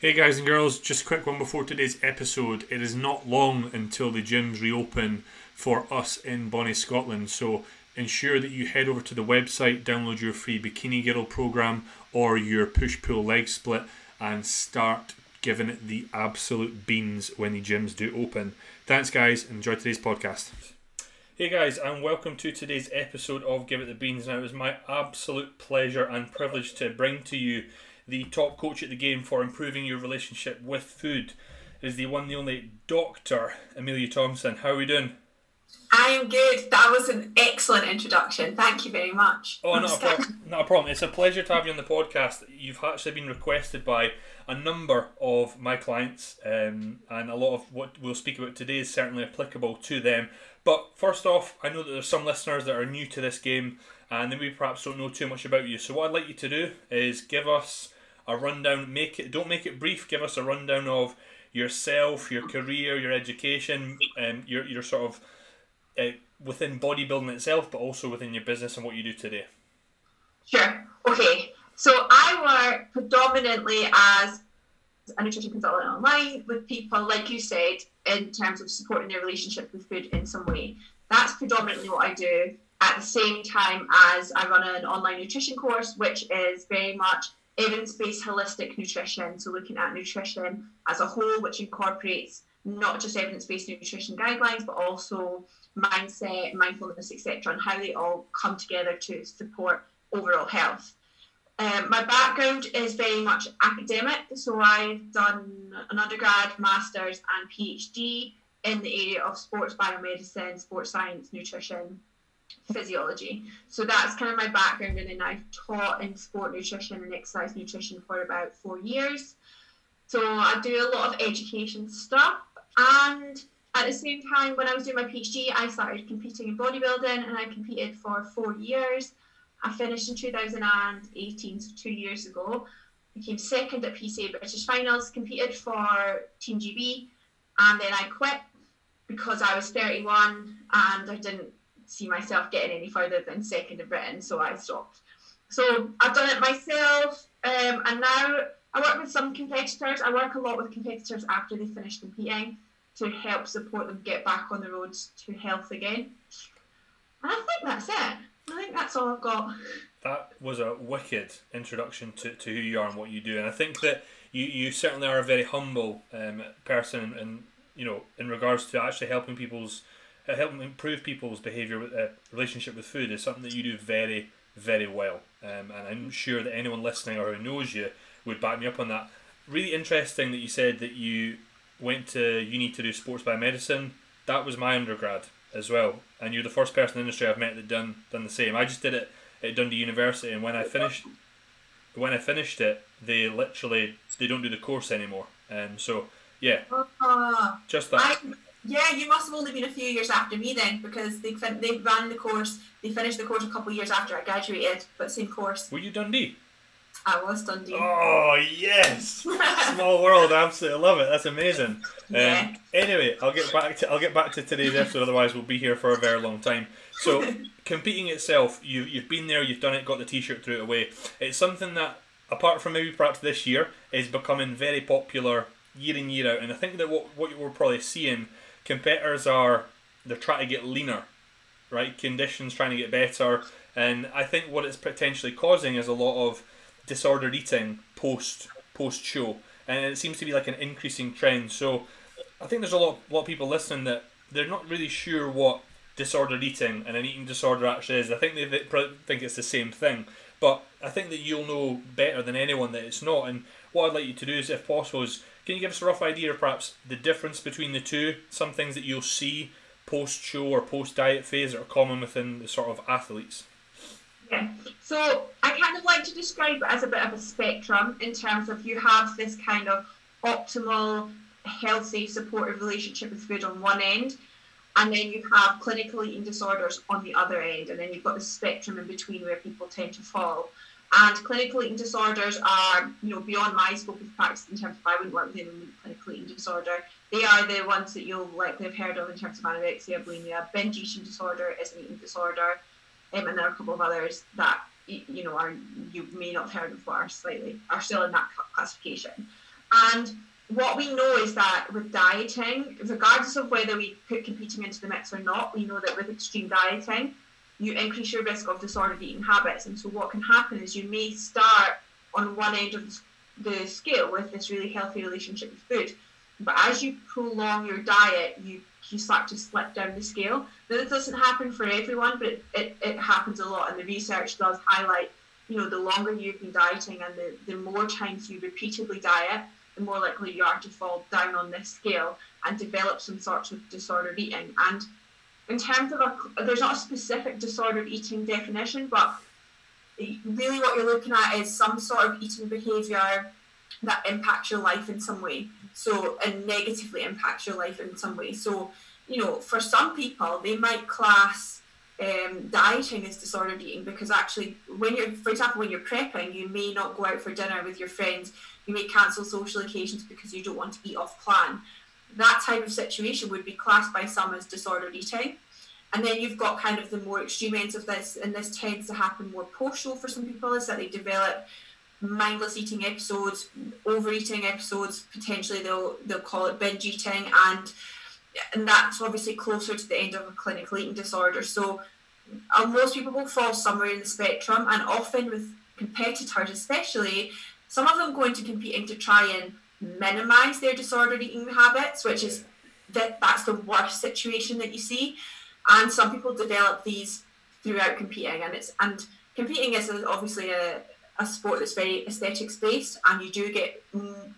Hey guys and girls, just a quick one before today's episode. It is not long until the gyms reopen for us in Bonnie, Scotland, so ensure that you head over to the website, download your free Bikini Girl program or your push pull leg split, and start giving it the absolute beans when the gyms do open. Thanks, guys. Enjoy today's podcast. Hey guys, and welcome to today's episode of Give It the Beans. Now, it was my absolute pleasure and privilege to bring to you the top coach at the game for improving your relationship with food. is the one, the only Doctor Emilia Thompson. How are we doing? I am good. That was an excellent introduction. Thank you very much. Oh, not a, problem. not a problem. It's a pleasure to have you on the podcast. You've actually been requested by a number of my clients, um, and a lot of what we'll speak about today is certainly applicable to them. But first off, I know that there's some listeners that are new to this game and then we perhaps don't know too much about you. So what I'd like you to do is give us a rundown. Make it don't make it brief. Give us a rundown of yourself, your career, your education, and um, your your sort of uh, within bodybuilding itself, but also within your business and what you do today. Sure. Okay. So I work predominantly as a nutrition consultant online with people, like you said, in terms of supporting their relationship with food in some way. That's predominantly what I do. At the same time as I run an online nutrition course, which is very much evidence based holistic nutrition. So, looking at nutrition as a whole, which incorporates not just evidence based nutrition guidelines, but also mindset, mindfulness, etc., and how they all come together to support overall health. Um, my background is very much academic, so I've done an undergrad, master's, and PhD in the area of sports biomedicine, sports science, nutrition, physiology. So that's kind of my background, and then I've taught in sport nutrition and exercise nutrition for about four years. So I do a lot of education stuff, and at the same time, when I was doing my PhD, I started competing in bodybuilding, and I competed for four years. I finished in 2018, so two years ago. Became second at PCA British Finals, competed for Team GB, and then I quit because I was 31 and I didn't see myself getting any further than second in Britain, so I stopped. So I've done it myself, um, and now I work with some competitors. I work a lot with competitors after they finish competing to help support them get back on the roads to health again. And I think that's it. I think that's all I've got. That was a wicked introduction to, to who you are and what you do, and I think that you, you certainly are a very humble um, person, and you know in regards to actually helping people's helping improve people's behaviour, with, uh, relationship with food is something that you do very, very well. Um, and I'm sure that anyone listening or who knows you would back me up on that. Really interesting that you said that you went to uni to do sports biomedicine. That was my undergrad as well, and you're the first person in the industry I've met that done done the same. I just did it at Dundee University, and when I finished, when I finished it, they literally they don't do the course anymore. Um, so yeah, uh, just that. I, yeah, you must have only been a few years after me then, because they fin- they ran the course. They finished the course a couple of years after I graduated, but same course. Were you Dundee? I was Dundee. Oh yes, small world. I absolutely love it. That's amazing. Yeah. Um, anyway, I'll get back to I'll get back to today's episode. Otherwise, we'll be here for a very long time. So, competing itself, you you've been there, you've done it, got the T-shirt, threw it away. It's something that, apart from maybe perhaps this year, is becoming very popular year in year out. And I think that what what we're probably seeing competitors are they're trying to get leaner, right? Conditions trying to get better, and I think what it's potentially causing is a lot of disordered eating post post show, and it seems to be like an increasing trend. So I think there's a lot lot of people listening that they're not really sure what disordered eating and an eating disorder actually is. I think they think it's the same thing, but I think that you'll know better than anyone that it's not. And what I'd like you to do is, if possible, is can you give us a rough idea of perhaps the difference between the two? Some things that you'll see post show or post diet phase that are common within the sort of athletes. Yeah. So I kind of like to describe it as a bit of a spectrum in terms of you have this kind of optimal, healthy, supportive relationship with food on one end, and then you have clinical eating disorders on the other end, and then you've got the spectrum in between where people tend to fall. And clinical eating disorders are, you know, beyond my scope of practice in terms of I wouldn't work with anyone with clinical eating disorder. They are the ones that you'll likely have heard of in terms of anorexia, bulimia, binge eating disorder is an eating disorder, um, and there are a couple of others that you know are you may not have heard of, but are slightly are still in that classification. And what we know is that with dieting, regardless of whether we put competing into the mix or not, we know that with extreme dieting, you increase your risk of disordered eating habits. And so what can happen is you may start on one end of the scale with this really healthy relationship with food. But as you prolong your diet, you you start to slip down the scale. Now, this doesn't happen for everyone, but it, it, it happens a lot. And the research does highlight, you know, the longer you've been dieting and the, the more times you repeatedly diet, the more likely you are to fall down on this scale and develop some sorts of disordered eating. And in terms of a, there's not a specific disordered eating definition, but really what you're looking at is some sort of eating behavior that impacts your life in some way. So, and negatively impacts your life in some way. So, you know, for some people, they might class um, dieting as disordered eating because actually, when you're, for example, when you're prepping, you may not go out for dinner with your friends. You may cancel social occasions because you don't want to eat off plan. That type of situation would be classed by some as disordered eating. And then you've got kind of the more extreme ends of this, and this tends to happen more show for some people, is that they develop mindless eating episodes, overeating episodes. Potentially, they'll they'll call it binge eating, and and that's obviously closer to the end of a clinical eating disorder. So, uh, most people will fall somewhere in the spectrum, and often with competitors, especially, some of them go into competing to try and minimize their disordered eating habits, which is that that's the worst situation that you see. And some people develop these throughout competing, and it's and competing is obviously a a sport that's very aesthetics based and you do get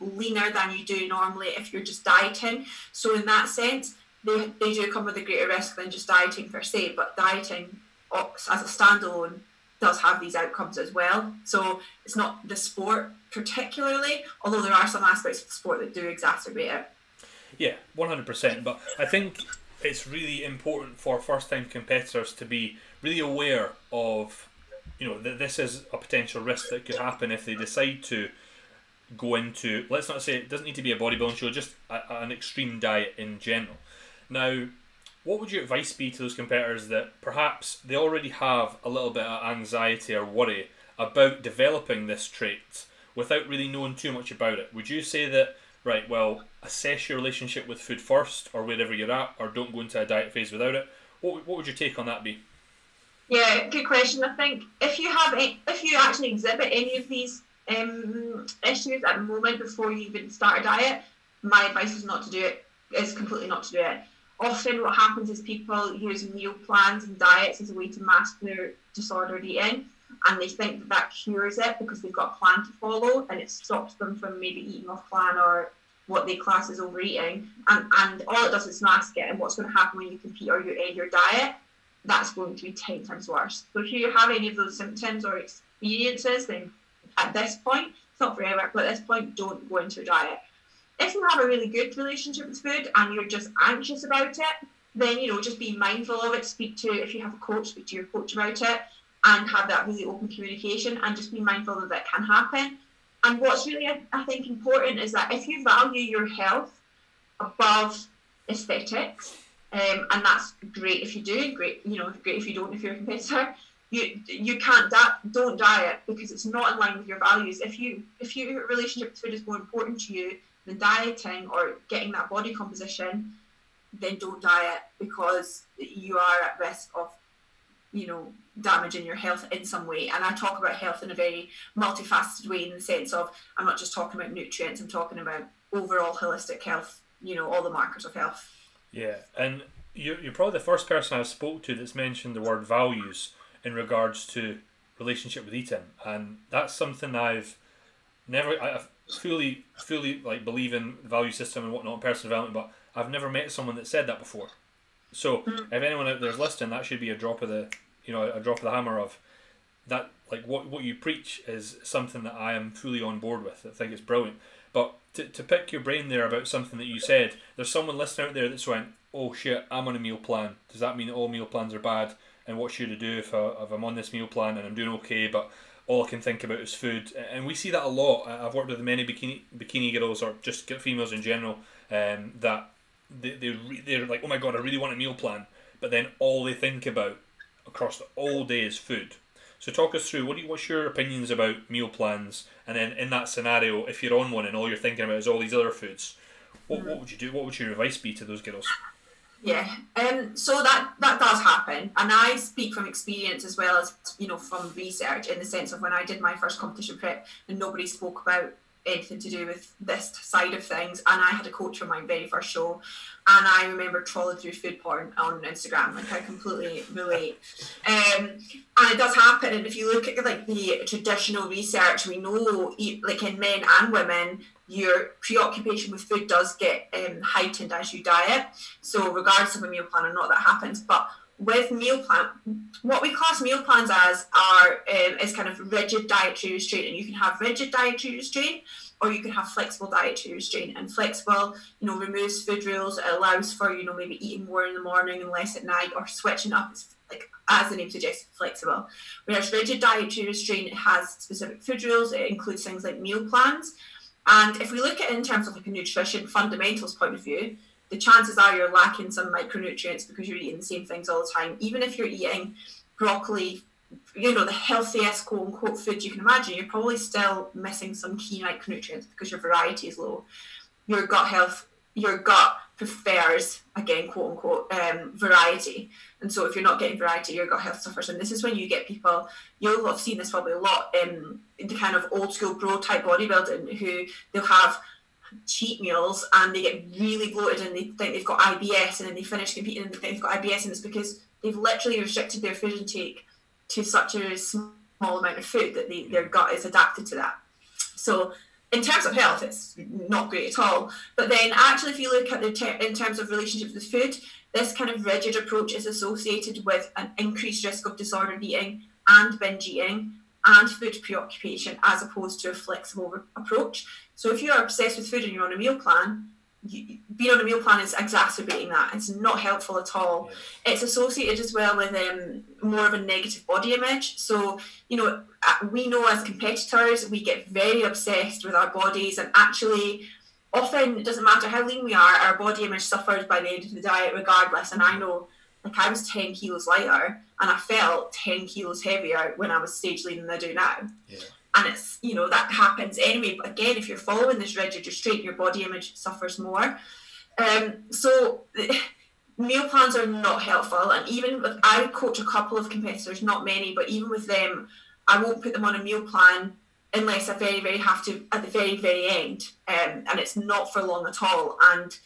leaner than you do normally if you're just dieting. So in that sense, they, they do come with a greater risk than just dieting per se, but dieting as a standalone does have these outcomes as well. So it's not the sport particularly, although there are some aspects of the sport that do exacerbate it. Yeah, 100%. But I think it's really important for first time competitors to be really aware of you know, that this is a potential risk that could happen if they decide to go into, let's not say it doesn't need to be a bodybuilding show, just a, an extreme diet in general. Now, what would your advice be to those competitors that perhaps they already have a little bit of anxiety or worry about developing this trait without really knowing too much about it? Would you say that, right, well, assess your relationship with food first or wherever you're at, or don't go into a diet phase without it? What, what would your take on that be? Yeah, good question. I think if you have, if you actually exhibit any of these um, issues at the moment before you even start a diet, my advice is not to do it. Is completely not to do it. Often, what happens is people use meal plans and diets as a way to mask their disordered eating, and they think that that cures it because they've got a plan to follow, and it stops them from maybe eating off plan or what they class as overeating. And and all it does is mask it. And what's going to happen when you compete or you end your diet that's going to be 10 times worse. So if you have any of those symptoms or experiences, then at this point, it's not forever, but at this point, don't go into a diet. If you have a really good relationship with food and you're just anxious about it, then you know just be mindful of it. Speak to if you have a coach, speak to your coach about it, and have that really open communication. And just be mindful that that can happen. And what's really I think important is that if you value your health above aesthetics, um, and that's great if you do, great you know, great if you don't if you're a competitor. You you can't di- don't diet because it's not in line with your values. If you if your relationship with food is more important to you than dieting or getting that body composition, then don't diet because you are at risk of you know damaging your health in some way. And i talk about health in a very multifaceted way in the sense of i'm not just talking about nutrients i'm talking about overall holistic health you know all the markers of health. Yeah, and you're, you're probably the first person I've spoke to that's mentioned the word values in regards to relationship with eating, and that's something I've never I fully fully like believe in value system and whatnot personal development, but I've never met someone that said that before. So mm-hmm. if anyone out there's listening, that should be a drop of the you know a drop of the hammer of that like what what you preach is something that I am fully on board with. I think it's brilliant. But to, to pick your brain there about something that you said, there's someone listening out there that's went, oh shit, I'm on a meal plan. Does that mean all meal plans are bad? And what should I do if, I, if I'm on this meal plan and I'm doing okay, but all I can think about is food? And we see that a lot. I've worked with many bikini bikini girls or just females in general um, that they, they they're like, oh my god, I really want a meal plan, but then all they think about across the whole day is food. So talk us through what do you, what's your opinions about meal plans, and then in that scenario, if you're on one and all you're thinking about is all these other foods, what, what would you do? What would your advice be to those girls? Yeah, um, so that that does happen, and I speak from experience as well as you know from research in the sense of when I did my first competition prep and nobody spoke about anything to do with this side of things, and I had a coach for my very first show, and I remember trawling through food porn on Instagram, like I completely relate, um, and it does happen. And if you look at like the traditional research, we know like in men and women, your preoccupation with food does get um, heightened as you diet. So, regardless of a meal plan or not, that happens. But with meal plan, what we class meal plans as are um, is kind of rigid dietary restraint, and you can have rigid dietary restraint or you can have flexible dietary restraint. And flexible, you know, removes food rules. It allows for you know maybe eating more in the morning and less at night, or switching up. It's like as the name suggests, flexible. Whereas rigid dietary restraint has specific food rules. It includes things like meal plans and if we look at it in terms of like a nutrition fundamentals point of view, the chances are you're lacking some micronutrients because you're eating the same things all the time. Even if you're eating broccoli, you know, the healthiest quote unquote food you can imagine, you're probably still missing some key micronutrients because your variety is low. Your gut health, your gut prefers again quote unquote um, variety. And so if you're not getting variety your gut health suffers. And this is when you get people you'll have seen this probably a lot in, in the kind of old school bro type bodybuilding who they'll have cheat meals and they get really bloated and they think they've got IBS and then they finish competing and they think they've got IBS and it's because they've literally restricted their food intake to such a small amount of food that they, their gut is adapted to that. So in terms of health, it's not great at all. But then, actually, if you look at the ter- in terms of relationships with food, this kind of rigid approach is associated with an increased risk of disordered eating and binge eating and food preoccupation, as opposed to a flexible re- approach. So, if you are obsessed with food and you're on a meal plan, you, being on a meal plan is exacerbating that. It's not helpful at all. It's associated as well with um, more of a negative body image. So, you know, we know as competitors, we get very obsessed with our bodies, and actually, often it doesn't matter how lean we are, our body image suffers by the end of the diet, regardless. And I know, like, I was 10 kilos lighter and I felt 10 kilos heavier when I was stage lean than I do now. Yeah and it's you know that happens anyway but again if you're following this rigid restraint your body image suffers more um, so meal plans are not helpful and even with i coach a couple of competitors not many but even with them i won't put them on a meal plan unless i very very have to at the very very end. Um, and it's not for long at all. And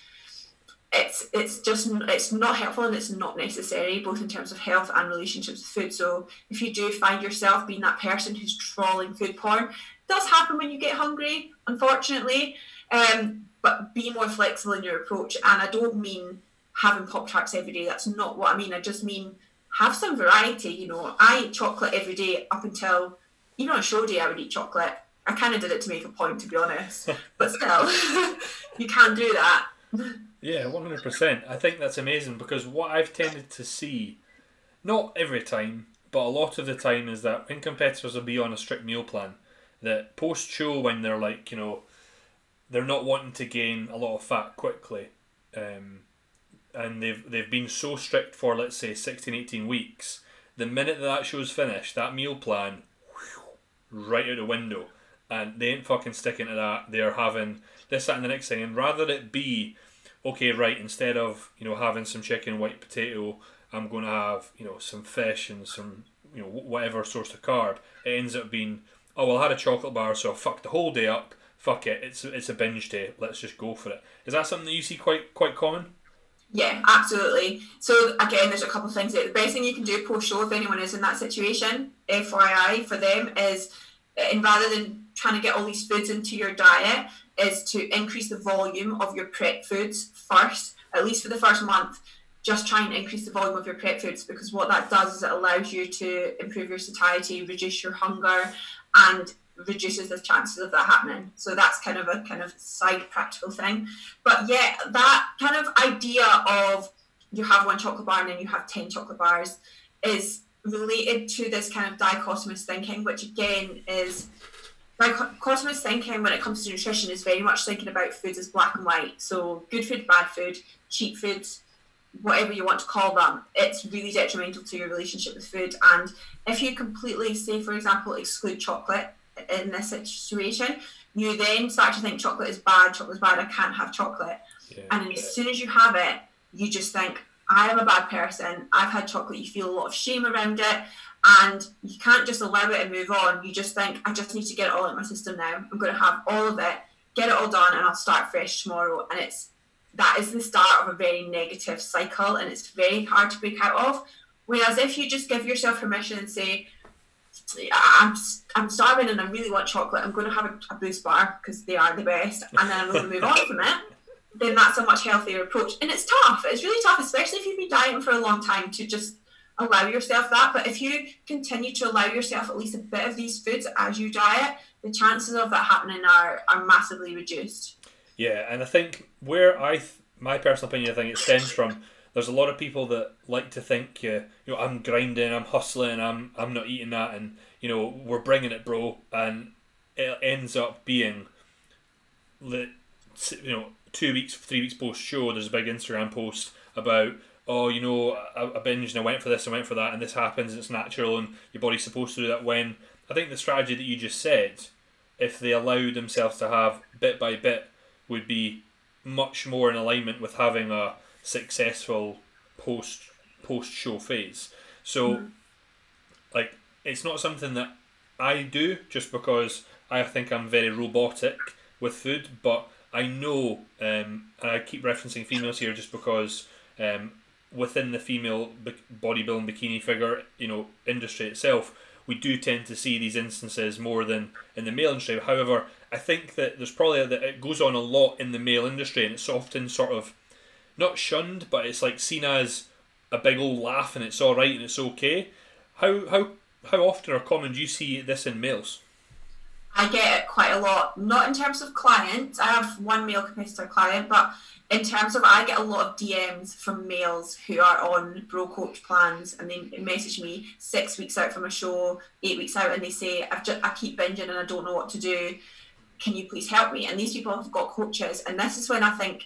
it's it's just it's not helpful and it's not necessary both in terms of health and relationships with food. So if you do find yourself being that person who's trawling food porn does happen when you get hungry unfortunately. Um, but be more flexible in your approach. And i don't mean having pop tarts every day. That's not what i mean. I just mean have some variety you know. I eat chocolate every day up until even on show day i would eat chocolate. I kind of did it to make a point to be honest. But still you can do that. Yeah, one hundred percent. I think that's amazing because what I've tended to see, not every time, but a lot of the time, is that when competitors will be on a strict meal plan, that post show when they're like, you know, they're not wanting to gain a lot of fat quickly, um, and they've they've been so strict for let's say 16, 18 weeks. The minute that, that show's finished, that meal plan, whew, right out the window, and they ain't fucking sticking to that. They're having this, that, and the next thing, and rather it be okay, right, instead of, you know, having some chicken, white potato, I'm going to have, you know, some fish and some, you know, whatever source of carb. It ends up being, oh, well, I had a chocolate bar, so I fucked the whole day up. Fuck it, it's it's a binge day. Let's just go for it. Is that something that you see quite quite common? Yeah, absolutely. So again, there's a couple of things. The best thing you can do post show if anyone is in that situation, FYI, for them is, and rather than trying to get all these foods into your diet, is to increase the volume of your prep foods first, at least for the first month. Just try and increase the volume of your prep foods because what that does is it allows you to improve your satiety, reduce your hunger, and reduces the chances of that happening. So that's kind of a kind of side practical thing. But yeah, that kind of idea of you have one chocolate bar and then you have 10 chocolate bars is related to this kind of dichotomous thinking, which again is dichotomous thinking when it comes to nutrition is very much thinking about food as black and white. So good food, bad food, cheap foods, whatever you want to call them, it's really detrimental to your relationship with food. And if you completely, say, for example, exclude chocolate in this situation, you then start to think chocolate is bad, chocolate is bad, I can't have chocolate. Yeah. And as soon as you have it, you just think, I am a bad person, I've had chocolate, you feel a lot of shame around it. And you can't just allow it and move on. You just think, I just need to get it all out of my system now. I'm going to have all of it, get it all done, and I'll start fresh tomorrow. And it's that is the start of a very negative cycle and it's very hard to break out of. Whereas if you just give yourself permission and say, I'm, I'm starving and I really want chocolate, I'm going to have a, a boost bar because they are the best, and then I'm going to move on from it, then that's a much healthier approach. And it's tough, it's really tough, especially if you've been dieting for a long time to just allow yourself that. But if you continue to allow yourself at least a bit of these foods as you diet, the chances of that happening are, are massively reduced. Yeah, and I think where I, th- my personal opinion, I think it stems from. There's a lot of people that like to think, uh, you know, I'm grinding, I'm hustling, I'm I'm not eating that, and you know, we're bringing it, bro, and it ends up being, the you know, two weeks, three weeks post show. There's a big Instagram post about oh, you know, I, I binged and I went for this, I went for that, and this happens, and it's natural, and your body's supposed to do that. When I think the strategy that you just said, if they allow themselves to have bit by bit would be much more in alignment with having a successful post post show phase. So, mm. like, it's not something that I do just because I think I'm very robotic with food, but I know, um, and I keep referencing females here just because um, within the female bodybuilding bikini figure, you know, industry itself, we do tend to see these instances more than in the male industry. However, I think that there's probably that it goes on a lot in the male industry, and it's often sort of not shunned, but it's like seen as a big old laugh, and it's all right and it's okay. How how how often or common do you see this in males? I get it quite a lot. Not in terms of clients. I have one male competitor client, but in terms of I get a lot of DMs from males who are on bro coach plans and they message me six weeks out from a show, eight weeks out, and they say I've just, I keep binging and I don't know what to do. Can you please help me? And these people have got coaches, and this is when I think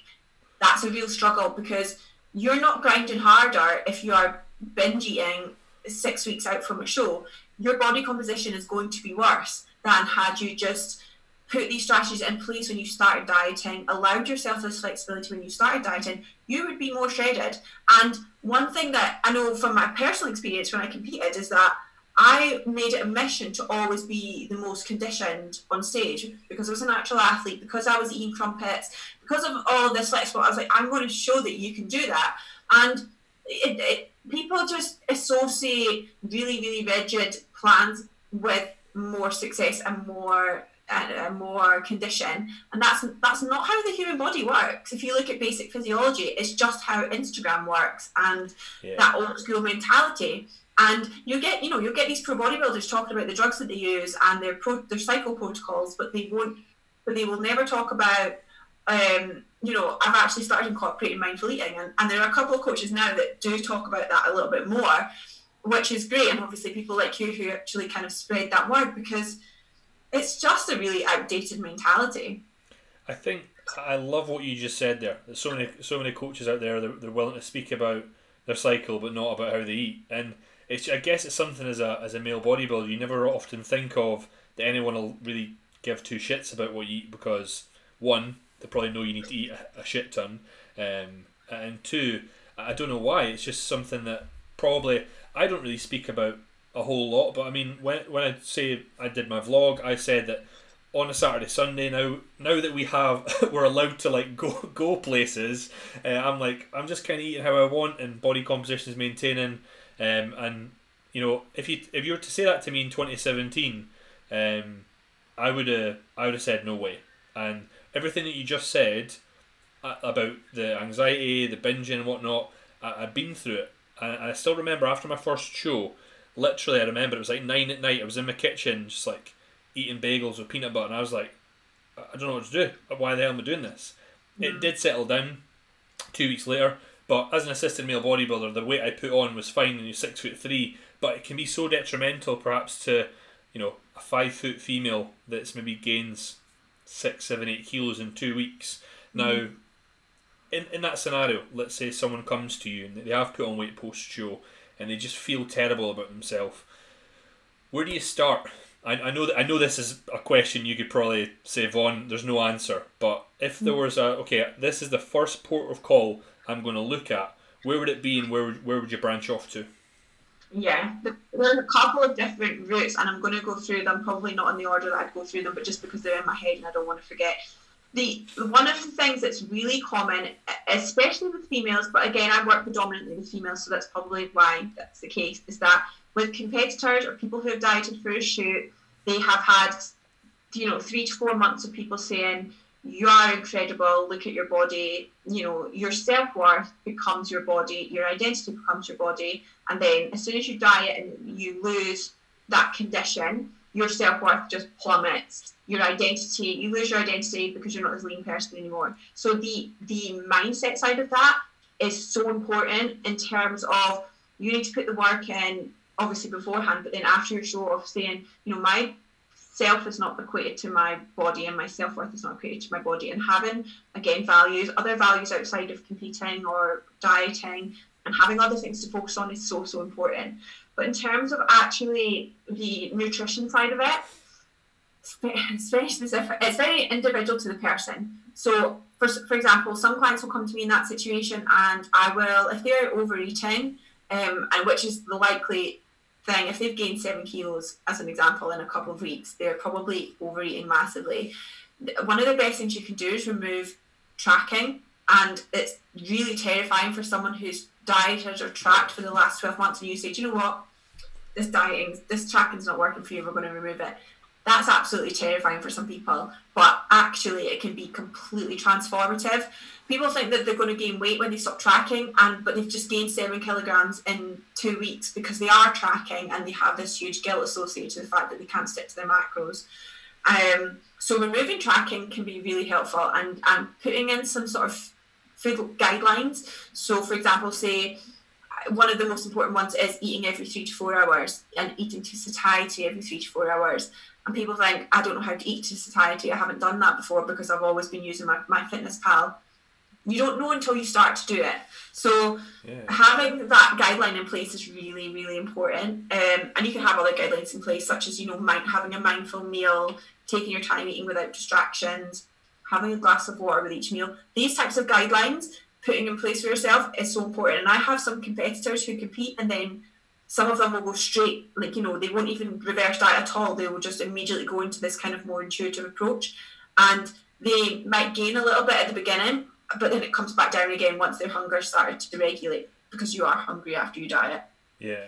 that's a real struggle because you're not grinding harder if you are binge eating six weeks out from a show. Your body composition is going to be worse than had you just put these strategies in place when you started dieting, allowed yourself this flexibility when you started dieting, you would be more shredded. And one thing that I know from my personal experience when I competed is that I made it a mission to always be the most conditioned on stage because I was a natural athlete, because I was eating crumpets, because of all this flexible. I was like, I'm going to show that you can do that. And it, it, people just associate really, really rigid plans with more success and more more condition and that's that's not how the human body works if you look at basic physiology it's just how instagram works and yeah. that old school mentality and you get you know you'll get these pro bodybuilders talking about the drugs that they use and their pro their cycle protocols but they won't but they will never talk about um, you know i've actually started incorporating mindful eating and, and there are a couple of coaches now that do talk about that a little bit more which is great and obviously people like you who actually kind of spread that word because it's just a really outdated mentality. I think I love what you just said there. There's so many so many coaches out there that they're willing to speak about their cycle but not about how they eat. And it's I guess it's something as a as a male bodybuilder you never often think of that anyone will really give two shits about what you eat because one they probably know you need to eat a, a shit ton, um, and two I don't know why it's just something that probably I don't really speak about a whole lot. But I mean, when when I say I did my vlog, I said that on a Saturday Sunday now now that we have we're allowed to like go go places, uh, I'm like I'm just kind of eating how I want and body composition is maintaining. Um, and you know if you if you were to say that to me in 2017, um, I would have I would have said no way. And everything that you just said uh, about the anxiety, the binging and whatnot, I, I've been through it. And I still remember after my first show, literally, I remember it was like nine at night. I was in my kitchen, just like eating bagels with peanut butter, and I was like, I don't know what to do. Why the hell am I doing this? Mm. It did settle down two weeks later, but as an assistant male bodybuilder, the weight I put on was fine, and you're six foot three. But it can be so detrimental, perhaps, to you know a five foot female that's maybe gains six, seven, eight kilos in two weeks. Now, mm. in, in that scenario, let's say someone comes to you and they have put on weight post show and they just feel terrible about themselves. Where do you start? I, I know that I know this is a question you could probably say, Vaughn. There's no answer, but if there was a okay, this is the first port of call I'm going to look at. Where would it be, and where would, where would you branch off to? Yeah, there's a couple of different routes, and I'm going to go through them. Probably not in the order that I'd go through them, but just because they're in my head and I don't want to forget. The one of the things that's really common, especially with females, but again, I work predominantly with females, so that's probably why that's the case. Is that with competitors or people who have dieted for a shoot, they have had, you know, three to four months of people saying, you are incredible, look at your body, you know, your self worth becomes your body, your identity becomes your body. And then as soon as you diet and you lose that condition, your self worth just plummets. Your identity, you lose your identity because you're not this lean person anymore. So the the mindset side of that is so important in terms of you need to put the work in obviously beforehand, but then after your show of saying, you know, my self is not equated to my body and my self worth is not equated to my body, and having again values, other values outside of competing or dieting, and having other things to focus on is so so important. But in terms of actually the nutrition side of it, it's very specific. It's very individual to the person. So, for, for example, some clients will come to me in that situation, and I will, if they're overeating, um, and which is the likely thing, if they've gained seven kilos, as an example, in a couple of weeks, they're probably overeating massively. One of the best things you can do is remove tracking, and it's really terrifying for someone who's dieted or tracked for the last 12 months, and you say, Do you know what? This dieting, this tracking's not working for you, we're going to remove it. That's absolutely terrifying for some people, but actually, it can be completely transformative. People think that they're going to gain weight when they stop tracking and but they've just gained seven kilograms in two weeks because they are tracking and they have this huge guilt associated to the fact that they can't stick to their macros. Um, so removing tracking can be really helpful and and putting in some sort of food guidelines. So for example say one of the most important ones is eating every three to four hours and eating to satiety every three to four hours and people think i don't know how to eat to satiety i haven't done that before because i've always been using my, MyFitnessPal you don't know until you start to do it. So yeah. having that guideline in place is really, really important. Um, and you can have other guidelines in place, such as you know, mind, having a mindful meal, taking your time eating without distractions, having a glass of water with each meal. These types of guidelines putting in place for yourself is so important. And I have some competitors who compete and then some of them will go straight, like, you know, they won't even reverse diet at all. They will just immediately go into this kind of more intuitive approach. And they might gain a little bit at the beginning, but then it comes back down again once their hunger started to regulate because you are hungry after you diet. Yeah,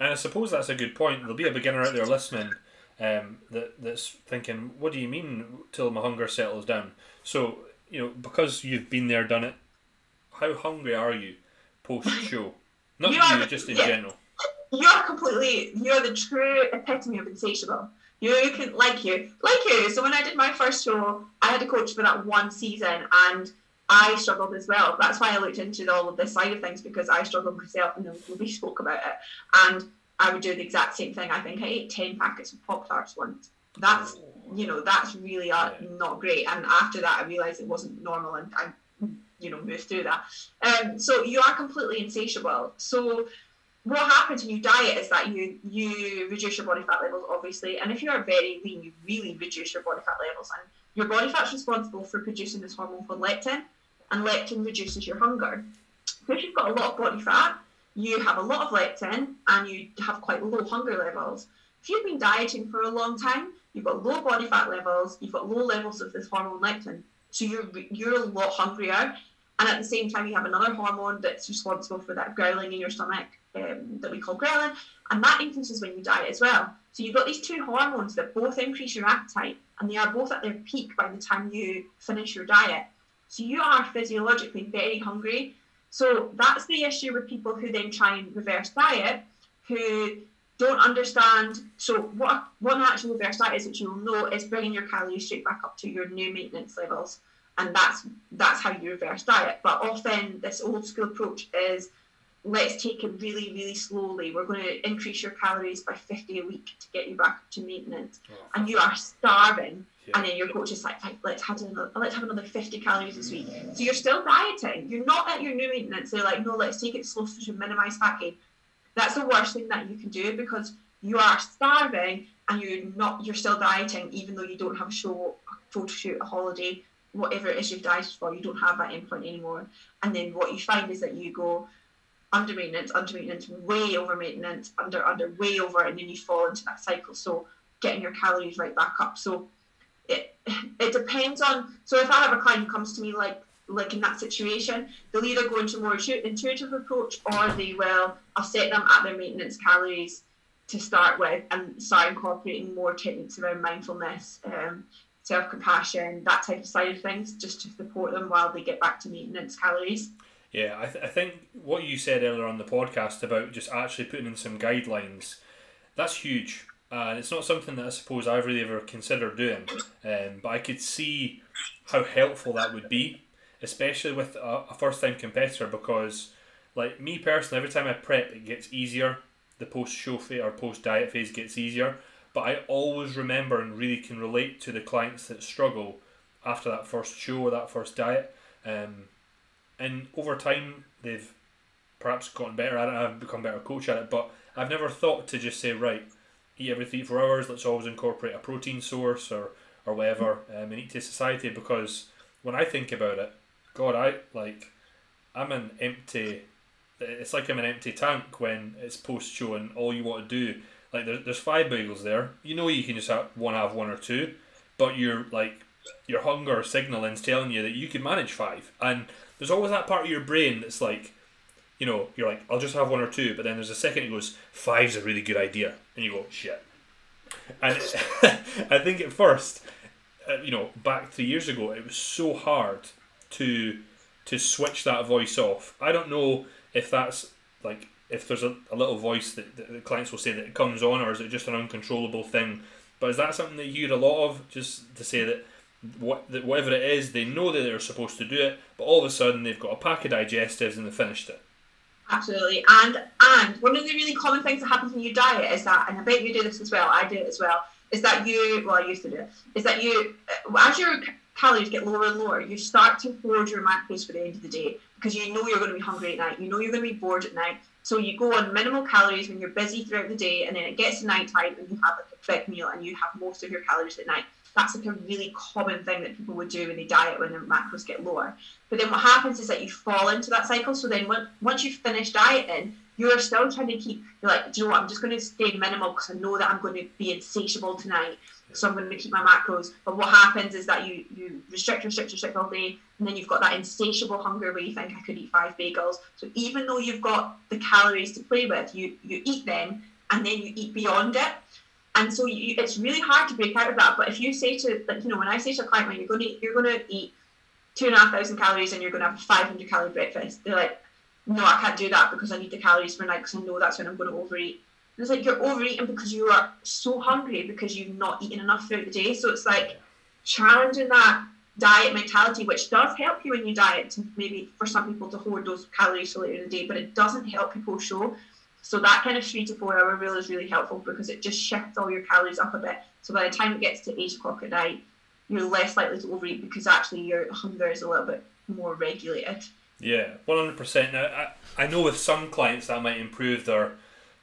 and I suppose that's a good point. There'll be a beginner out there listening um, that that's thinking, "What do you mean till my hunger settles down?" So you know, because you've been there, done it. How hungry are you post show? Not you, you just in yeah, general. You're completely. You're the true epitome of insatiable. You can like you, like you. So when I did my first show, I had a coach for that one season, and I struggled as well. That's why I looked into all of this side of things because I struggled myself and we spoke about it. And I would do the exact same thing. I think I ate 10 packets of Pop Tarts once. That's, you know, that's really uh, not great. And after that, I realized it wasn't normal and I, you know, moved through that. Um, so you are completely insatiable. So what happens when you diet is that you you reduce your body fat levels, obviously. And if you are very lean, you really reduce your body fat levels. And your body fat's responsible for producing this hormone called leptin and leptin reduces your hunger. So if you've got a lot of body fat, you have a lot of leptin and you have quite low hunger levels. If you've been dieting for a long time, you've got low body fat levels, you've got low levels of this hormone leptin, so you're you're a lot hungrier. And at the same time, you have another hormone that's responsible for that growling in your stomach um, that we call ghrelin, and that increases when you diet as well. So you've got these two hormones that both increase your appetite, and they are both at their peak by the time you finish your diet. So you are physiologically very hungry. So that's the issue with people who then try and reverse diet, who don't understand. So what what an actual reverse diet is, which you'll know, is bringing your calories straight back up to your new maintenance levels, and that's that's how you reverse diet. But often this old school approach is let's take it really, really slowly. We're going to increase your calories by 50 a week to get you back to maintenance. Oh, And you are starving. Yeah. And then your coach is like, right, let's have another, let's have another 50 calories this week. So you're still dieting. You're not at your new maintenance. They're like, no, let's take it slow to minimize fat gain. That's the worst thing that you can do because you are starving and you're not, you're still dieting, even though you don't have a show, a photo shoot, a holiday, whatever it is you've dieted for, you don't have that endpoint anymore. And then what you find is that you go under maintenance, under maintenance, way over maintenance, under, under, way over, and then you fall into that cycle. So getting your calories right back up. So it it depends on. So if I have a client who comes to me like like in that situation, they'll either go into more intuitive approach or they will. I'll set them at their maintenance calories to start with and start incorporating more techniques around mindfulness, um, self compassion, that type of side of things, just to support them while they get back to maintenance calories. Yeah, I, th- I think what you said earlier on the podcast about just actually putting in some guidelines, that's huge. And it's not something that I suppose I've really ever considered doing. Um, but I could see how helpful that would be, especially with a, a first time competitor, because, like me personally, every time I prep, it gets easier. The post show phase or post diet phase gets easier. But I always remember and really can relate to the clients that struggle after that first show or that first diet. Um, and over time they've perhaps gotten better at it. I've become better coach at it, but I've never thought to just say right, eat every three four hours. Let's always incorporate a protein source or or whatever um, and eat to satiety because when I think about it, God, I like I'm an empty. It's like I'm an empty tank when it's post show and all you want to do like there, there's five bagels there. You know you can just have one have one or two, but you're like your hunger signaling is telling you that you can manage five and there's always that part of your brain that's like, you know, you're like, I'll just have one or two, but then there's a second it goes, five's a really good idea, and you go, shit. And I think at first, uh, you know, back three years ago, it was so hard to to switch that voice off. I don't know if that's like if there's a, a little voice that, that the clients will say that it comes on, or is it just an uncontrollable thing? But is that something that you hear a lot of? Just to say that what whatever it is, they know that they're supposed to do it, but all of a sudden they've got a pack of digestives and they finished it. Absolutely. And and one of the really common things that happens when you diet is that, and I bet you do this as well, I do it as well, is that you, well, I used to do it, is that you, uh, as your calories get lower and lower, you start to hoard your macros for the end of the day because you know you're going to be hungry at night, you know you're going to be bored at night. So you go on minimal calories when you're busy throughout the day, and then it gets to night time and you have like a quick meal and you have most of your calories at night. That's like a really common thing that people would do when they diet when their macros get lower. But then what happens is that you fall into that cycle. So then when, once you finish dieting, you're still trying to keep, you're like, do you know what, I'm just going to stay minimal because I know that I'm going to be insatiable tonight. So I'm going to keep my macros. But what happens is that you, you restrict, restrict, restrict all day. And then you've got that insatiable hunger where you think I could eat five bagels. So even though you've got the calories to play with, you, you eat them and then you eat beyond it. And so you, it's really hard to break out of that. But if you say to, like, you know, when I say to a client, when you're going to, you're going to eat two and a half thousand calories and you're going to have a 500 calorie breakfast, they're like, no, I can't do that because I need the calories for night because I know that's when I'm going to overeat. And it's like you're overeating because you are so hungry because you've not eaten enough throughout the day. So it's like challenging that diet mentality, which does help you when you diet to maybe for some people to hoard those calories for later in the day, but it doesn't help people show. So that kind of three to four hour rule is really helpful because it just shifts all your calories up a bit. So by the time it gets to eight o'clock at night, you're less likely to overeat because actually your hunger is a little bit more regulated. Yeah, one hundred percent. Now, I, I know with some clients that might improve their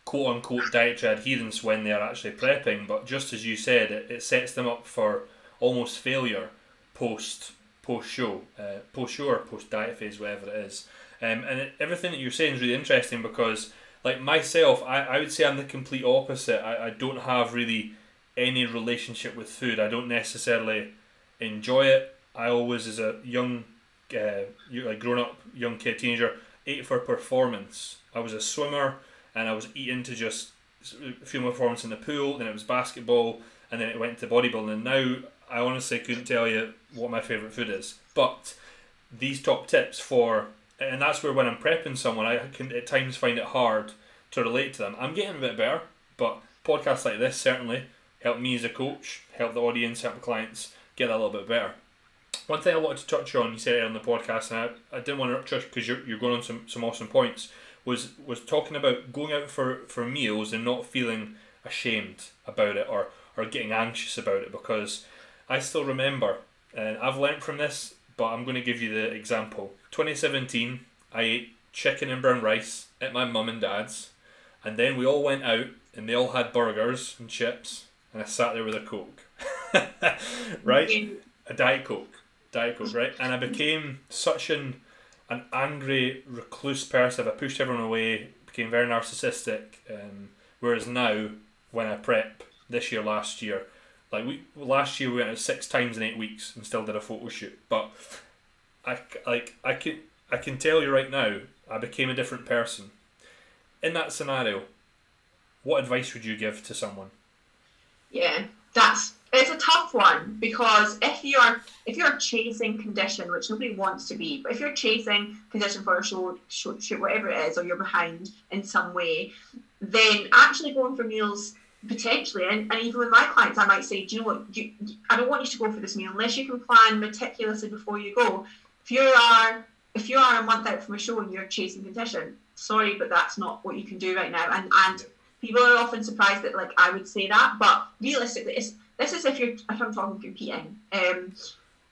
quote unquote dietary adherence when they are actually prepping, but just as you said, it, it sets them up for almost failure post post show, uh, post show or post diet phase, whatever it is. Um, and it, everything that you're saying is really interesting because, like myself, I, I would say I'm the complete opposite. I, I don't have really any relationship with food. I don't necessarily enjoy it. I always, as a young, uh, like grown up young kid, teenager, ate for performance. I was a swimmer and I was eating to just feel my performance in the pool. Then it was basketball, and then it went to bodybuilding. And now I honestly couldn't tell you what my favorite food is. But these top tips for, and that's where when I'm prepping someone, I can at times find it hard to relate to them. I'm getting a bit better, but podcasts like this certainly help me as a coach, help the audience, help the clients get a little bit better. One thing I wanted to touch on, you said it on the podcast, and I, I didn't want to touch because you're, you're going on some, some awesome points, was was talking about going out for, for meals and not feeling ashamed about it or, or getting anxious about it because I still remember and I've learnt from this but I'm going to give you the example. 2017 I ate chicken and brown rice at my mum and dad's and then we all went out and they all had burgers and chips and I sat there with a coke. Right? A diet coke. Diet coke right? And I became such an an angry, recluse person. I pushed everyone away, became very narcissistic. Um, whereas now, when I prep this year, last year, like we last year we went out six times in eight weeks and still did a photo shoot. But I like I can I can tell you right now, I became a different person. In that scenario, what advice would you give to someone? Yeah, that's it's a tough one because if you're if you're chasing condition, which nobody wants to be, but if you're chasing condition for a show, show, shoot, whatever it is, or you're behind in some way, then actually going for meals potentially, and, and even with my clients, I might say, do you know what? You, I don't want you to go for this meal unless you can plan meticulously before you go. If you are if you are a month out from a show and you're chasing condition, sorry, but that's not what you can do right now. And and people are often surprised that like I would say that, but realistically, it's this is if you're if I'm talking competing. Um,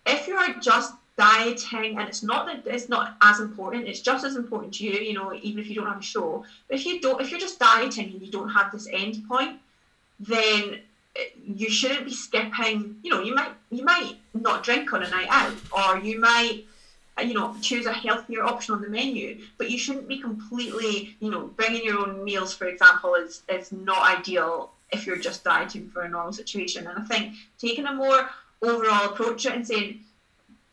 if you're just dieting and it's not that it's not as important it's just as important to you you know even if you don't have a show but if you don't if you're just dieting and you don't have this end point then eh, you shouldn't be skipping you know you might you might not drink on a night out or you might eh, you know choose a healthier option on the menu but you shouldn't be completely you know bringing your own meals for example is is not ideal if you're just dieting for a normal situation. And I think taking a more overall approach and saying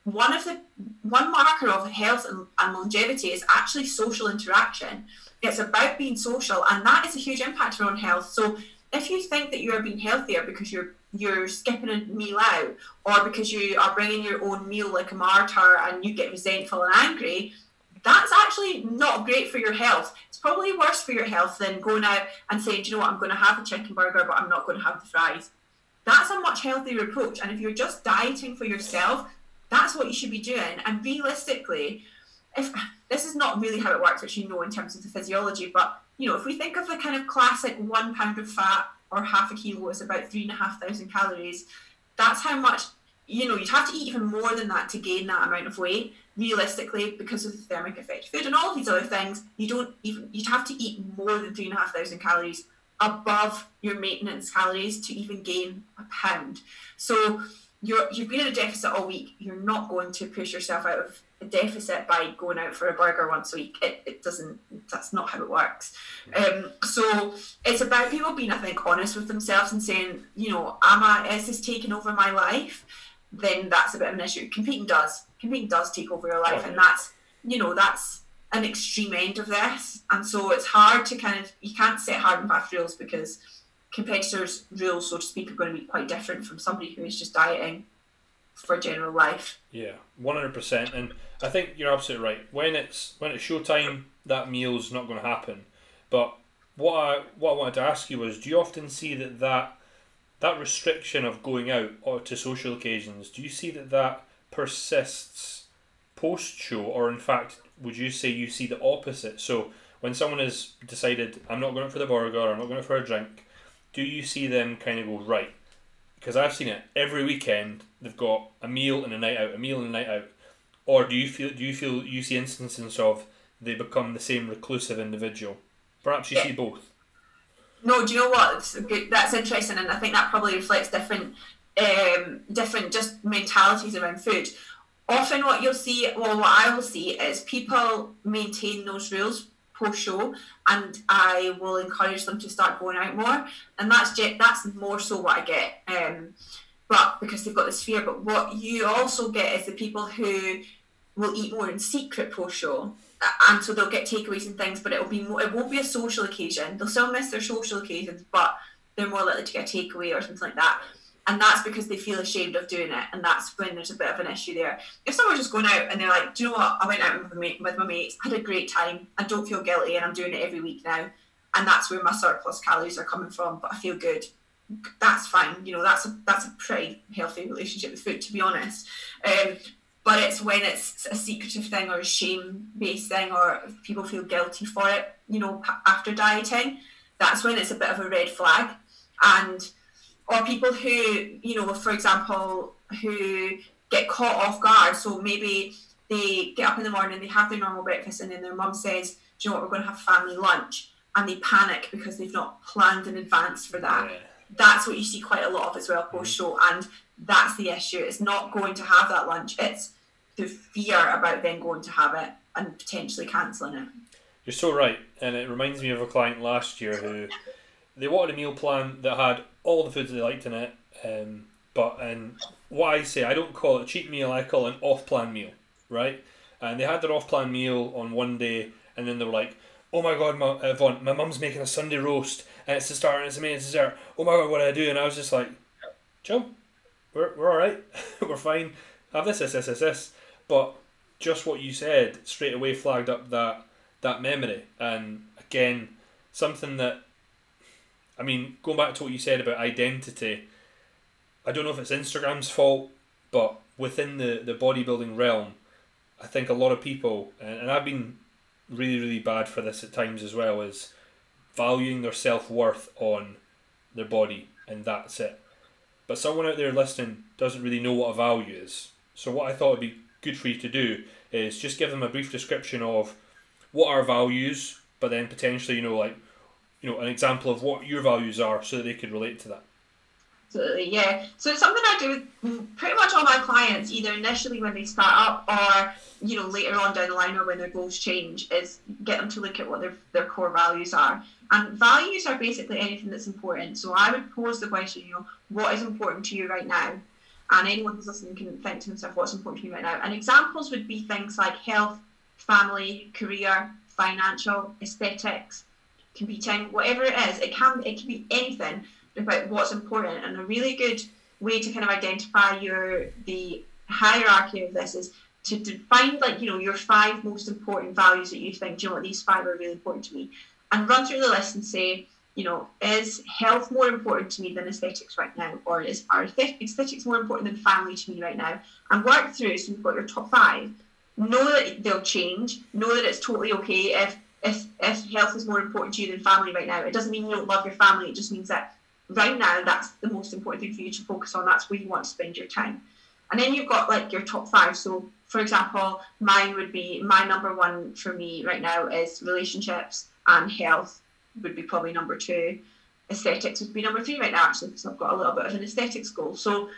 one of the one marker of health and, and longevity is actually social interaction. It's about being social, and that is a huge impact on health. So if you think that you are being healthier because you're you're skipping a meal out, or because you are bringing your own meal like a martyr and you get resentful and angry, that's actually not great for your health. It's probably worse for your health than going out and saying, Do you know what, I'm going to have a chicken burger, but I'm not going to have the fries. That's a much healthier approach. And if you're just dieting for yourself, that's what you should be doing. And realistically, if this is not really how it works, which you know in terms of the physiology, but you know, if we think of the kind of classic one pound of fat or half a kilo is about three and a half thousand calories, that's how much you know, you'd have to eat even more than that to gain that amount of weight. Realistically, because of the thermic effect of food and all these other things, you don't even you'd have to eat more than three and a half thousand calories above your maintenance calories to even gain a pound. So you're you've been in a deficit all week. You're not going to push yourself out of a deficit by going out for a burger once a week. It, it doesn't. That's not how it works. Um, so it's about people being, I think, honest with themselves and saying, you know, am I is this taking over my life? then that's a bit of an issue. Competing does. Competing does take over your life, and that's you know that's an extreme end of this, and so it's hard to kind of you can't set hard and fast rules because competitors' rules, so to speak, are going to be quite different from somebody who is just dieting for general life. Yeah, one hundred percent, and I think you're absolutely right. When it's when it's showtime, that meal's not going to happen. But what I what I wanted to ask you was, do you often see that that that restriction of going out or to social occasions, do you see that that persists post show, or in fact, would you say you see the opposite? So when someone has decided, I'm not going for the burger, I'm not going for a drink, do you see them kind of go right? Because I've seen it every weekend. They've got a meal and a night out, a meal and a night out, or do you feel? Do you feel you see instances of they become the same reclusive individual? Perhaps you yeah. see both. No, do you know what? That's interesting, and I think that probably reflects different, um, different just mentalities around food. Often, what you'll see, well, what I will see is people maintain those rules post show, and I will encourage them to start going out more, and that's that's more so what I get. Um, but because they've got this fear, but what you also get is the people who will eat more in secret post show and so they'll get takeaways and things, but it'll be more, it won't be a social occasion. They'll still miss their social occasions, but they're more likely to get a takeaway or something like that. And that's because they feel ashamed of doing it, and that's when there's a bit of an issue there. If someone's just going out and they're like, "Do you know what? I went out with my, with my mates, had a great time. I don't feel guilty, and I'm doing it every week now, and that's where my surplus calories are coming from. But I feel good. That's fine. You know, that's a that's a pretty healthy relationship with food, to be honest. Um, but it's when it's a secretive thing or a shame based thing or people feel guilty for it, you know, after dieting, that's when it's a bit of a red flag. And or people who, you know, for example, who get caught off guard. So maybe they get up in the morning, they have their normal breakfast, and then their mum says, Do you know what, we're going to have family lunch. And they panic because they've not planned in advance for that. Yeah. That's what you see quite a lot of as well post mm. show. And that's the issue. It's not going to have that lunch. It's the fear about then going to have it and potentially cancelling it. You're so right, and it reminds me of a client last year who they wanted a meal plan that had all the foods they liked in it, um, but and what I say, I don't call it a cheat meal. I call it an off-plan meal, right? And they had their off-plan meal on one day, and then they were like, "Oh my god, my, uh, my mum's making a Sunday roast, and it's the start and it's main dessert. Oh my god, what do I do?" And I was just like, "Chill, we're, we're all right, we're fine. Have this, this, this, this, this." But just what you said straight away flagged up that that memory, and again, something that I mean, going back to what you said about identity, I don't know if it's Instagram's fault, but within the, the bodybuilding realm, I think a lot of people, and, and I've been really, really bad for this at times as well, is valuing their self worth on their body, and that's it. But someone out there listening doesn't really know what a value is. So, what I thought would be good for you to do is just give them a brief description of what are values, but then potentially, you know, like, you know, an example of what your values are so they could relate to that. Absolutely, yeah. So it's something I do with pretty much all my clients, either initially when they start up or, you know, later on down the line or when their goals change, is get them to look at what their, their core values are. And values are basically anything that's important. So I would pose the question, you know, what is important to you right now? And anyone who's listening can think to themselves what's important to me right now. And examples would be things like health, family, career, financial, aesthetics, competing, whatever it is. It can it can be anything about what's important. And a really good way to kind of identify your the hierarchy of this is to define like you know your five most important values that you think you know what these five are really important to me and run through the list and say you know, is health more important to me than aesthetics right now? Or is are aesthetics more important than family to me right now? And work through so you've got your top five. Know that they'll change. Know that it's totally okay if if if health is more important to you than family right now. It doesn't mean you don't love your family, it just means that right now that's the most important thing for you to focus on. That's where you want to spend your time. And then you've got like your top five. So for example, mine would be my number one for me right now is relationships and health would be probably number two. Aesthetics would be number three right now, actually, because I've got a little bit of an aesthetics goal. So,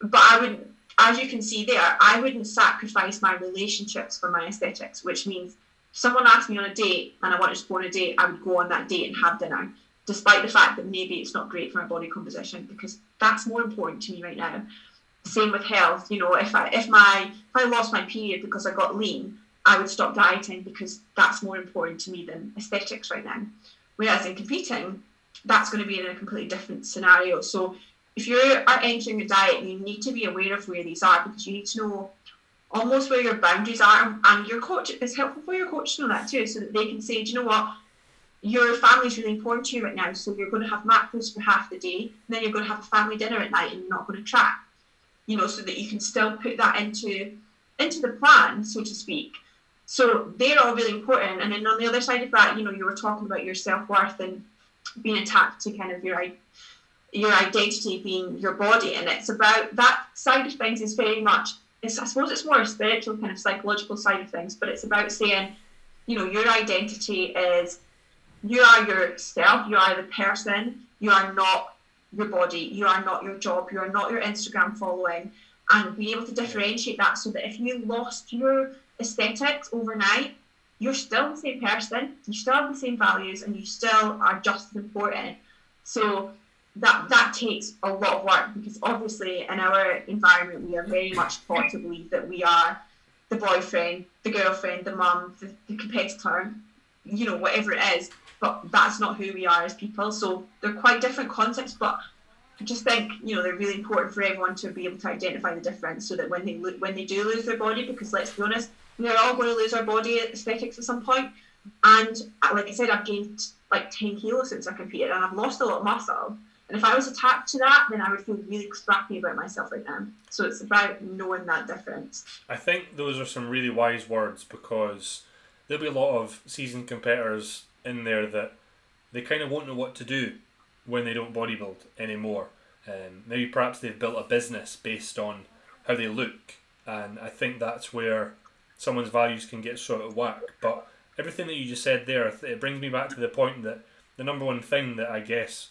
but I would, as you can see there, I wouldn't sacrifice my relationships for my aesthetics, which means someone asked me on a date and I wanted to go on a date, I would go on that date and have dinner, despite the fact that maybe it's not great for my body composition, because that's more important to me right now. Same with health, you know, if I if my if I lost my period because I got lean, I would stop dieting because that's more important to me than aesthetics right now. Whereas in competing, that's going to be in a completely different scenario. So if you are entering a diet, you need to be aware of where these are because you need to know almost where your boundaries are. And your coach is helpful for your coach to know that too, so that they can say, do you know what? Your family is really important to you right now, so you're going to have macros for half the day, and then you're going to have a family dinner at night, and you're not going to track. You know, so that you can still put that into into the plan, so to speak. So they're all really important. And then on the other side of that, you know, you were talking about your self worth and being attached to kind of your your identity being your body, and it's about that side of things is very much. It's, I suppose it's more a spiritual kind of psychological side of things, but it's about saying, you know, your identity is you are yourself, you are the person, you are not your body, you are not your job, you are not your Instagram following, and be able to differentiate that so that if you lost your aesthetics overnight, you're still the same person, you still have the same values, and you still are just as important. So that that takes a lot of work because obviously in our environment we are very much taught to believe that we are the boyfriend, the girlfriend, the mum, the, the competitor, you know, whatever it is. But that's not who we are as people. So they're quite different concepts, but I just think you know they're really important for everyone to be able to identify the difference, so that when they lo- when they do lose their body, because let's be honest, we're all going to lose our body aesthetics at some point. And like I said, I've gained like ten kilos since I competed, and I've lost a lot of muscle. And if I was attached to that, then I would feel really crappy about myself right now. So it's about knowing that difference. I think those are some really wise words because there'll be a lot of seasoned competitors in there that they kind of won't know what to do when they don't bodybuild anymore. Um, maybe perhaps they've built a business based on how they look, and I think that's where someone's values can get sort of whack. But everything that you just said there, it brings me back to the point that the number one thing that I guess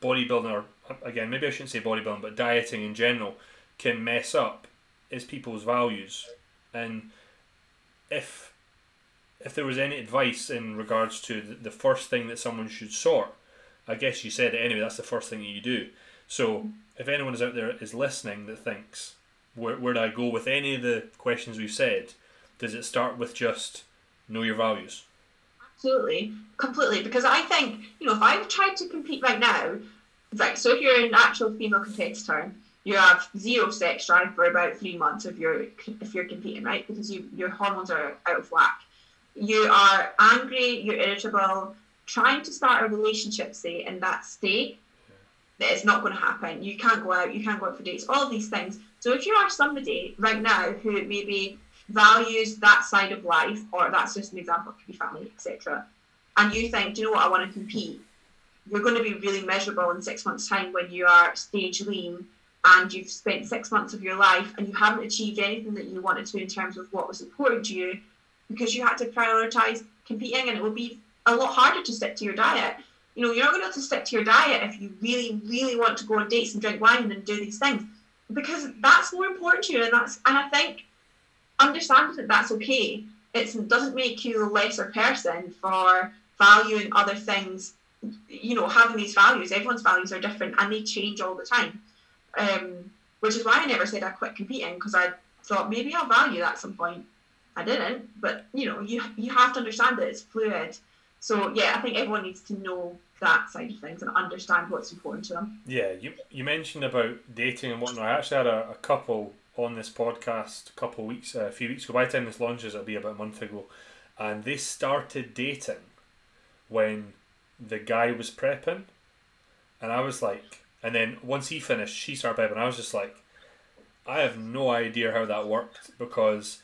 bodybuilding, or again, maybe I shouldn't say bodybuilding, but dieting in general, can mess up is people's values. And if if there was any advice in regards to the, the first thing that someone should sort, I guess you said it anyway. That's the first thing that you do. So if anyone is out there is listening that thinks, where where do I go with any of the questions we've said? Does it start with just know your values? Absolutely, completely. Because I think, you know, if I tried to compete right now, right, so if you're an actual female competitor, you have zero sex drive for about three months if you're if you're competing, right? Because you your hormones are out of whack. You are angry, you're irritable, trying to start a relationship, say, in that state, that it's not going to happen. You can't go out, you can't go out for dates, all these things. So if you are somebody right now who maybe values that side of life, or that's just an example, it could be family, etc. And you think, do you know what, I want to compete. You're going to be really miserable in six months' time when you are stage lean and you've spent six months of your life and you haven't achieved anything that you wanted to in terms of what was important to you because you had to prioritize competing and it will be a lot harder to stick to your diet. You know, you're not going to able to stick to your diet if you really, really want to go on dates and drink wine and do these things because that's more important to you and that's and I think understanding that that's okay. It doesn't make you a lesser person for valuing other things. You know, having these values. Everyone's values are different, and they change all the time. Um, which is why I never said I quit competing because I thought maybe I'll value that at some point. I didn't, but you know, you you have to understand that it's fluid. So yeah, I think everyone needs to know that side of things and understand what's important to them. Yeah, you you mentioned about dating and whatnot. I actually had a, a couple on this podcast a couple weeks, uh, a few weeks ago. By the time this launches, it'll be about a month ago, and they started dating when the guy was prepping, and I was like, and then once he finished, she started prepping. I was just like, I have no idea how that worked because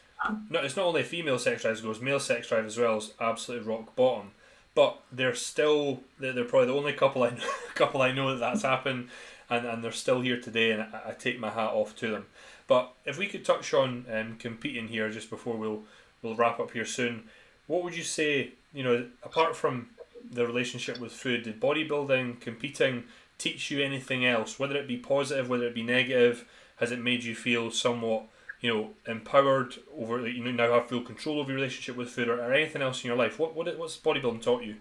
no, it's not only female sex drive goes, male sex drive as well is absolutely rock bottom. But they're still they're, they're probably the only couple I know, couple I know that that's happened, and, and they're still here today, and I, I take my hat off to them. But if we could touch on um, competing here just before we'll we'll wrap up here soon, what would you say? You know, apart from the relationship with food, did bodybuilding, competing teach you anything else? Whether it be positive, whether it be negative, has it made you feel somewhat you know empowered over you now have full control of your relationship with food or, or anything else in your life? What what what's bodybuilding taught you?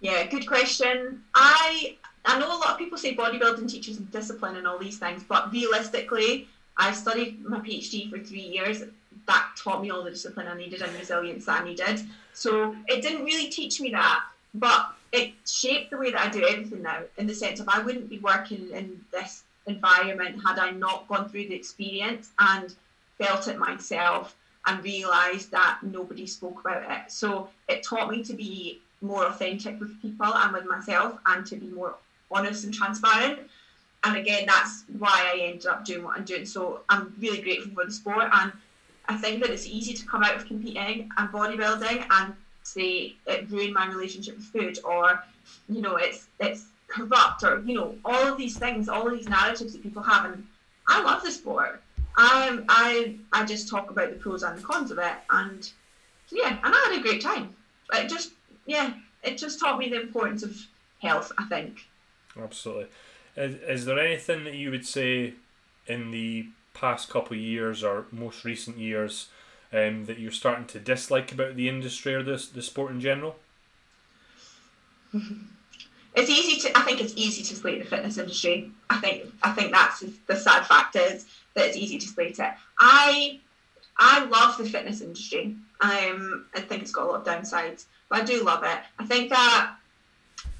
Yeah, good question. I I know a lot of people say bodybuilding teaches discipline and all these things, but realistically, I studied my PhD for three years. That taught me all the discipline I needed and resilience that I needed. So it didn't really teach me that, but it shaped the way that I do everything now. In the sense of I wouldn't be working in this environment had I not gone through the experience and felt it myself and realised that nobody spoke about it. So it taught me to be more authentic with people and with myself and to be more honest and transparent and again, that's why I ended up doing what I'm doing. So I'm really grateful for the sport, and I think that it's easy to come out of competing and bodybuilding and say it ruined my relationship with food, or you know, it's it's corrupt, or you know, all of these things, all of these narratives that people have. And I love the sport. I I I just talk about the pros and the cons of it, and yeah, and I had a great time. It just yeah, it just taught me the importance of health. I think. Absolutely. Is, is there anything that you would say in the past couple of years or most recent years um, that you're starting to dislike about the industry or this the sport in general? It's easy to. I think it's easy to slate the fitness industry. I think. I think that's the sad fact is that it's easy to slate it. I I love the fitness industry. Um, I think it's got a lot of downsides, but I do love it. I think that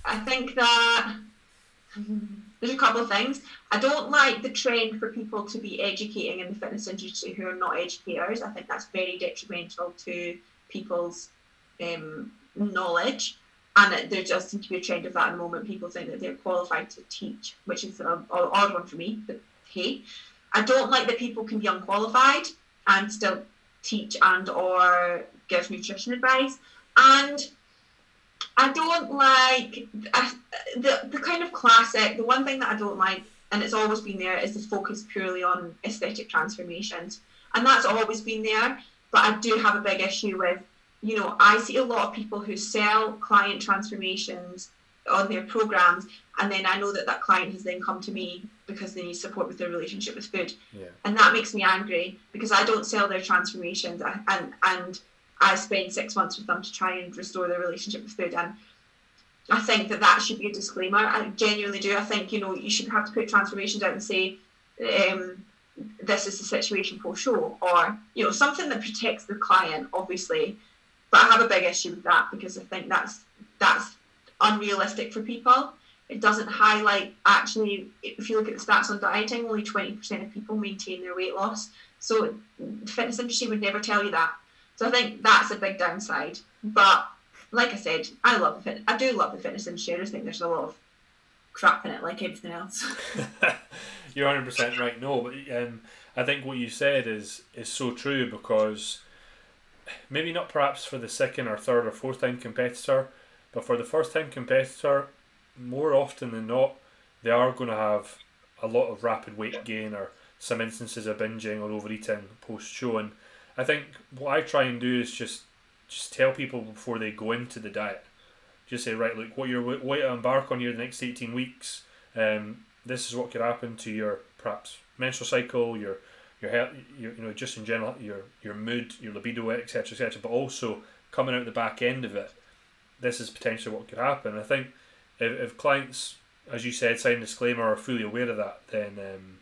I think that there's a couple of things. I don't like the trend for people to be educating in the fitness industry who are not educators. I think that's very detrimental to people's um, knowledge. and there just seems to be a trend of that at the moment. People think that they're qualified to teach, which is an odd one for me. But hey, I don't like that people can be unqualified and still teach and or give nutrition advice. And I don't like uh, the the kind of classic. The one thing that I don't like, and it's always been there, is the focus purely on aesthetic transformations, and that's always been there. But I do have a big issue with, you know, I see a lot of people who sell client transformations on their programs, and then I know that that client has then come to me because they need support with their relationship with food, yeah. and that makes me angry because I don't sell their transformations, and and I spend six months with them to try and restore their relationship with food, and I think that that should be a disclaimer. I genuinely do. I think you know you shouldn't have to put transformations out and say. Um, this is the situation for show, or you know something that protects the client, obviously. But I have a big issue with that because I think that's that's unrealistic for people. It doesn't highlight actually, if you look at the stats on dieting, only 20% of people maintain their weight loss. So the fitness industry would never tell you that. So I think that's a big downside. But like I said, I love the fit. I do love the fitness industry. I just think there's a lot of crap in it, like everything else. You're 100 percent right. No, but um, I think what you said is is so true because maybe not perhaps for the second or third or fourth time competitor, but for the first time competitor, more often than not, they are going to have a lot of rapid weight gain or some instances of binging or overeating post show. And I think what I try and do is just just tell people before they go into the diet. Just say, right, look, what you're what you embark on here the next eighteen weeks. Um, this is what could happen to your perhaps menstrual cycle, your your health, your, you know, just in general, your your mood, your libido, etc., etc. But also coming out the back end of it, this is potentially what could happen. I think if, if clients, as you said, sign disclaimer are fully aware of that, then um,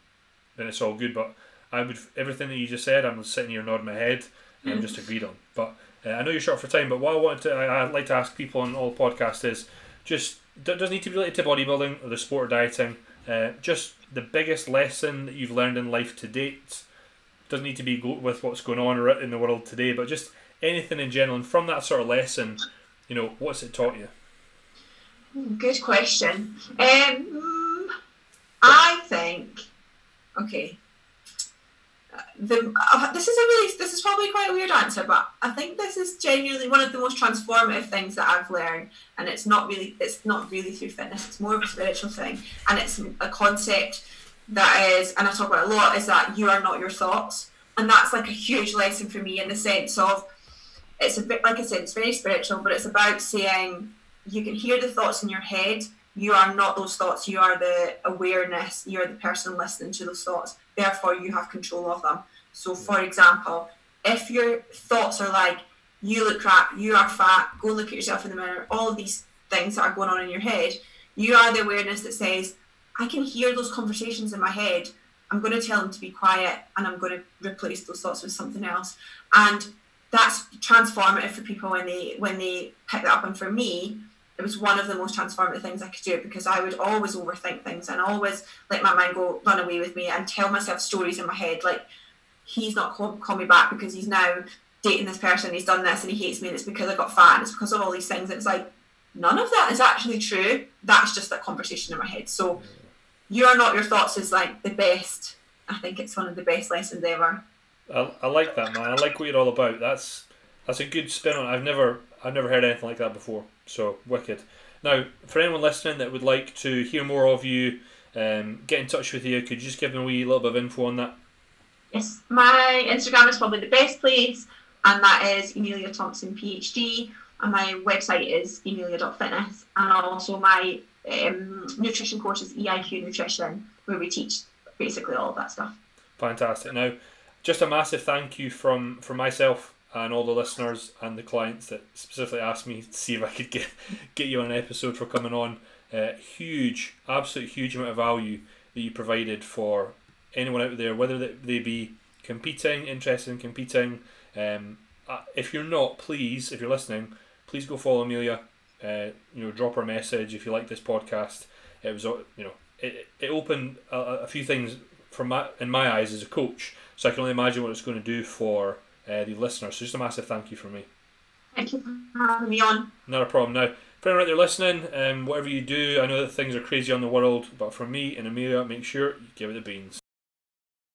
then it's all good. But I would everything that you just said, I'm sitting here nodding my head, and I'm just agreed on. But uh, I know you're short for time, but what I wanted to, I, would like to ask people on all podcasts is just doesn't need to be related to bodybuilding or the sport or dieting. Uh, just the biggest lesson that you've learned in life to date doesn't need to be go- with what's going on in the world today, but just anything in general. And from that sort of lesson, you know, what's it taught you? Good question. Um, I think, okay, the uh, this is a really this is probably quite a weird answer, but I think this is genuinely one of the most transformative things that I've learned, and it's not really it's not really through fitness. It's more of a spiritual thing, and it's a concept that is, and I talk about a lot, is that you are not your thoughts, and that's like a huge lesson for me in the sense of it's a bit like I said, it's very spiritual, but it's about saying you can hear the thoughts in your head. You are not those thoughts. You are the awareness. You are the person listening to those thoughts therefore you have control of them. So, for example, if your thoughts are like, you look crap, you are fat, go look at yourself in the mirror, all of these things that are going on in your head, you are the awareness that says, I can hear those conversations in my head. I'm going to tell them to be quiet and I'm going to replace those thoughts with something else. And that's transformative for people when they when they pick that up. And for me, it was one of the most transformative things I could do because I would always overthink things and always let my mind go run away with me and tell myself stories in my head like he's not call, call me back because he's now dating this person he's done this and he hates me and it's because I got fat and it's because of all these things. It's like none of that is actually true. That's just that conversation in my head. So you are not your thoughts is like the best. I think it's one of the best lessons ever. I, I like that man. I like what you're all about. That's that's a good spin on I've never I've never heard anything like that before so wicked. Now, for anyone listening that would like to hear more of you, um, get in touch with you, could you just give them a wee little bit of info on that? Yes, my Instagram is probably the best place, and that is Emilia Thompson PhD, and my website is emilia.fitness, and also my um, nutrition course is EIQ Nutrition, where we teach basically all of that stuff. Fantastic. Now, just a massive thank you from from myself and all the listeners and the clients that specifically asked me to see if I could get get you on an episode for coming on. Uh, huge, absolute huge amount of value that you provided for anyone out there, whether they be competing, interested in competing. Um, uh, if you're not, please, if you're listening, please go follow Emilia. Uh, you know, drop her a message if you like this podcast. It was, you know, it, it opened a, a few things from my in my eyes as a coach. So I can only imagine what it's going to do for uh, the listeners. So just a massive thank you from me. Thank you for having me on. Not a problem. Now, For anyone out there listening, um, whatever you do, I know that things are crazy on the world, but for me and Emilia, make sure you give it the beans.